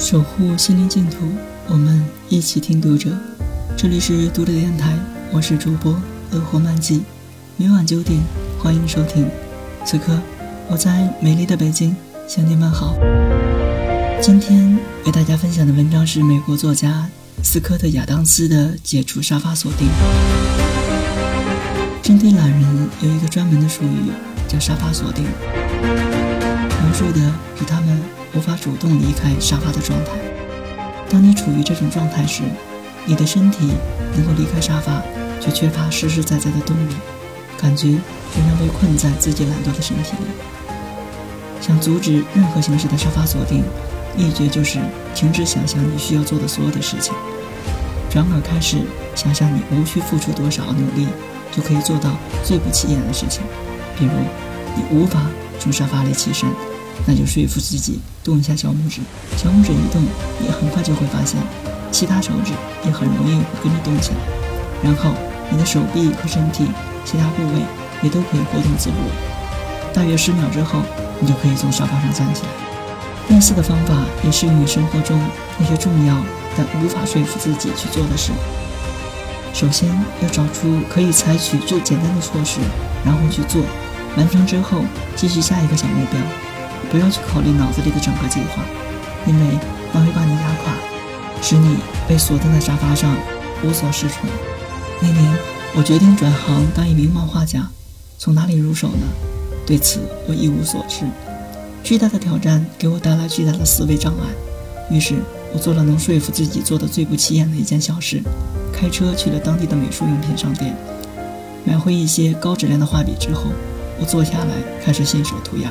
守护心灵净土，我们一起听读者。这里是读者电台，我是主播乐活漫记，每晚九点欢迎收听。此刻我在美丽的北京向你们好。今天为大家分享的文章是美国作家斯科特·亚当斯的《解除沙发锁定》。针对懒人有一个专门的术语，叫沙发锁定，描述的是他们。无法主动离开沙发的状态。当你处于这种状态时，你的身体能够离开沙发，却缺乏实实在在的动力，感觉仍然被困在自己懒惰的身体里。想阻止任何形式的沙发锁定，秘诀就是停止想象你需要做的所有的事情，转而开始想象你无需付出多少努力就可以做到最不起眼的事情。比如，你无法从沙发里起身。那就说服自己动一下小拇指，小拇指一动，你很快就会发现，其他手指也很容易跟着动起来。然后你的手臂和身体其他部位也都可以活动自如。大约十秒之后，你就可以从沙发上站起来。类似的方法也适用于生活中那些重要但无法说服自己去做的事。首先要找出可以采取最简单的措施，然后去做。完成之后，继续下一个小目标。不要去考虑脑子里的整个计划，因为那会把你压垮，使你被锁定在沙发上无所适从。那年，我决定转行当一名漫画家，从哪里入手呢？对此我一无所知。巨大的挑战给我带来巨大的思维障碍，于是我做了能说服自己做的最不起眼的一件小事：开车去了当地的美术用品商店，买回一些高质量的画笔之后，我坐下来开始信手涂鸦。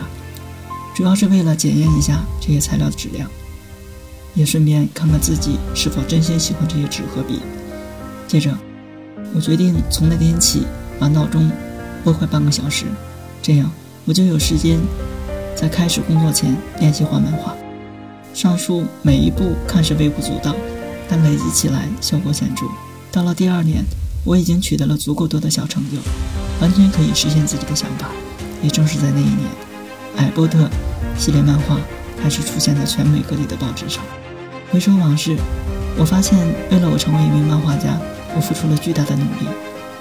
主要是为了检验一下这些材料的质量，也顺便看看自己是否真心喜欢这些纸和笔。接着，我决定从那天起把闹钟拨快半个小时，这样我就有时间在开始工作前练习画漫画。上述每一步看似微不足道，但累积起来效果显著。到了第二年，我已经取得了足够多的小成就，完全可以实现自己的想法。也正是在那一年。《海波特》系列漫画开始出现在全美各地的报纸上。回首往事，我发现为了我成为一名漫画家，我付出了巨大的努力。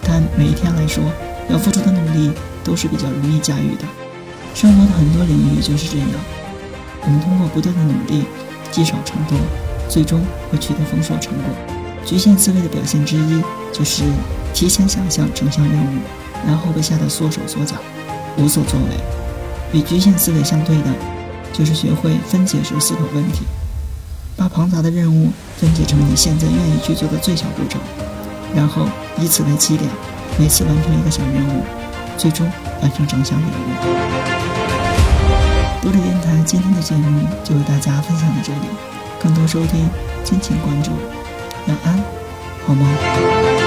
但每一天来说，要付出的努力都是比较容易驾驭的。生活的很多领域就是这样，我们通过不断的努力，积少成多，最终会取得丰硕成果。局限思维的表现之一就是提前想象整项任务，然后被吓得缩手缩脚，无所作为。与局限思维相对的，就是学会分解式思考问题，把庞杂的任务分解成你现在愿意去做的最小步骤，然后以此为起点，每次完成一个小任务，最终完成整项任务。独立电台今天的节目就为大家分享到这里，更多收听敬请关注，晚安，好梦。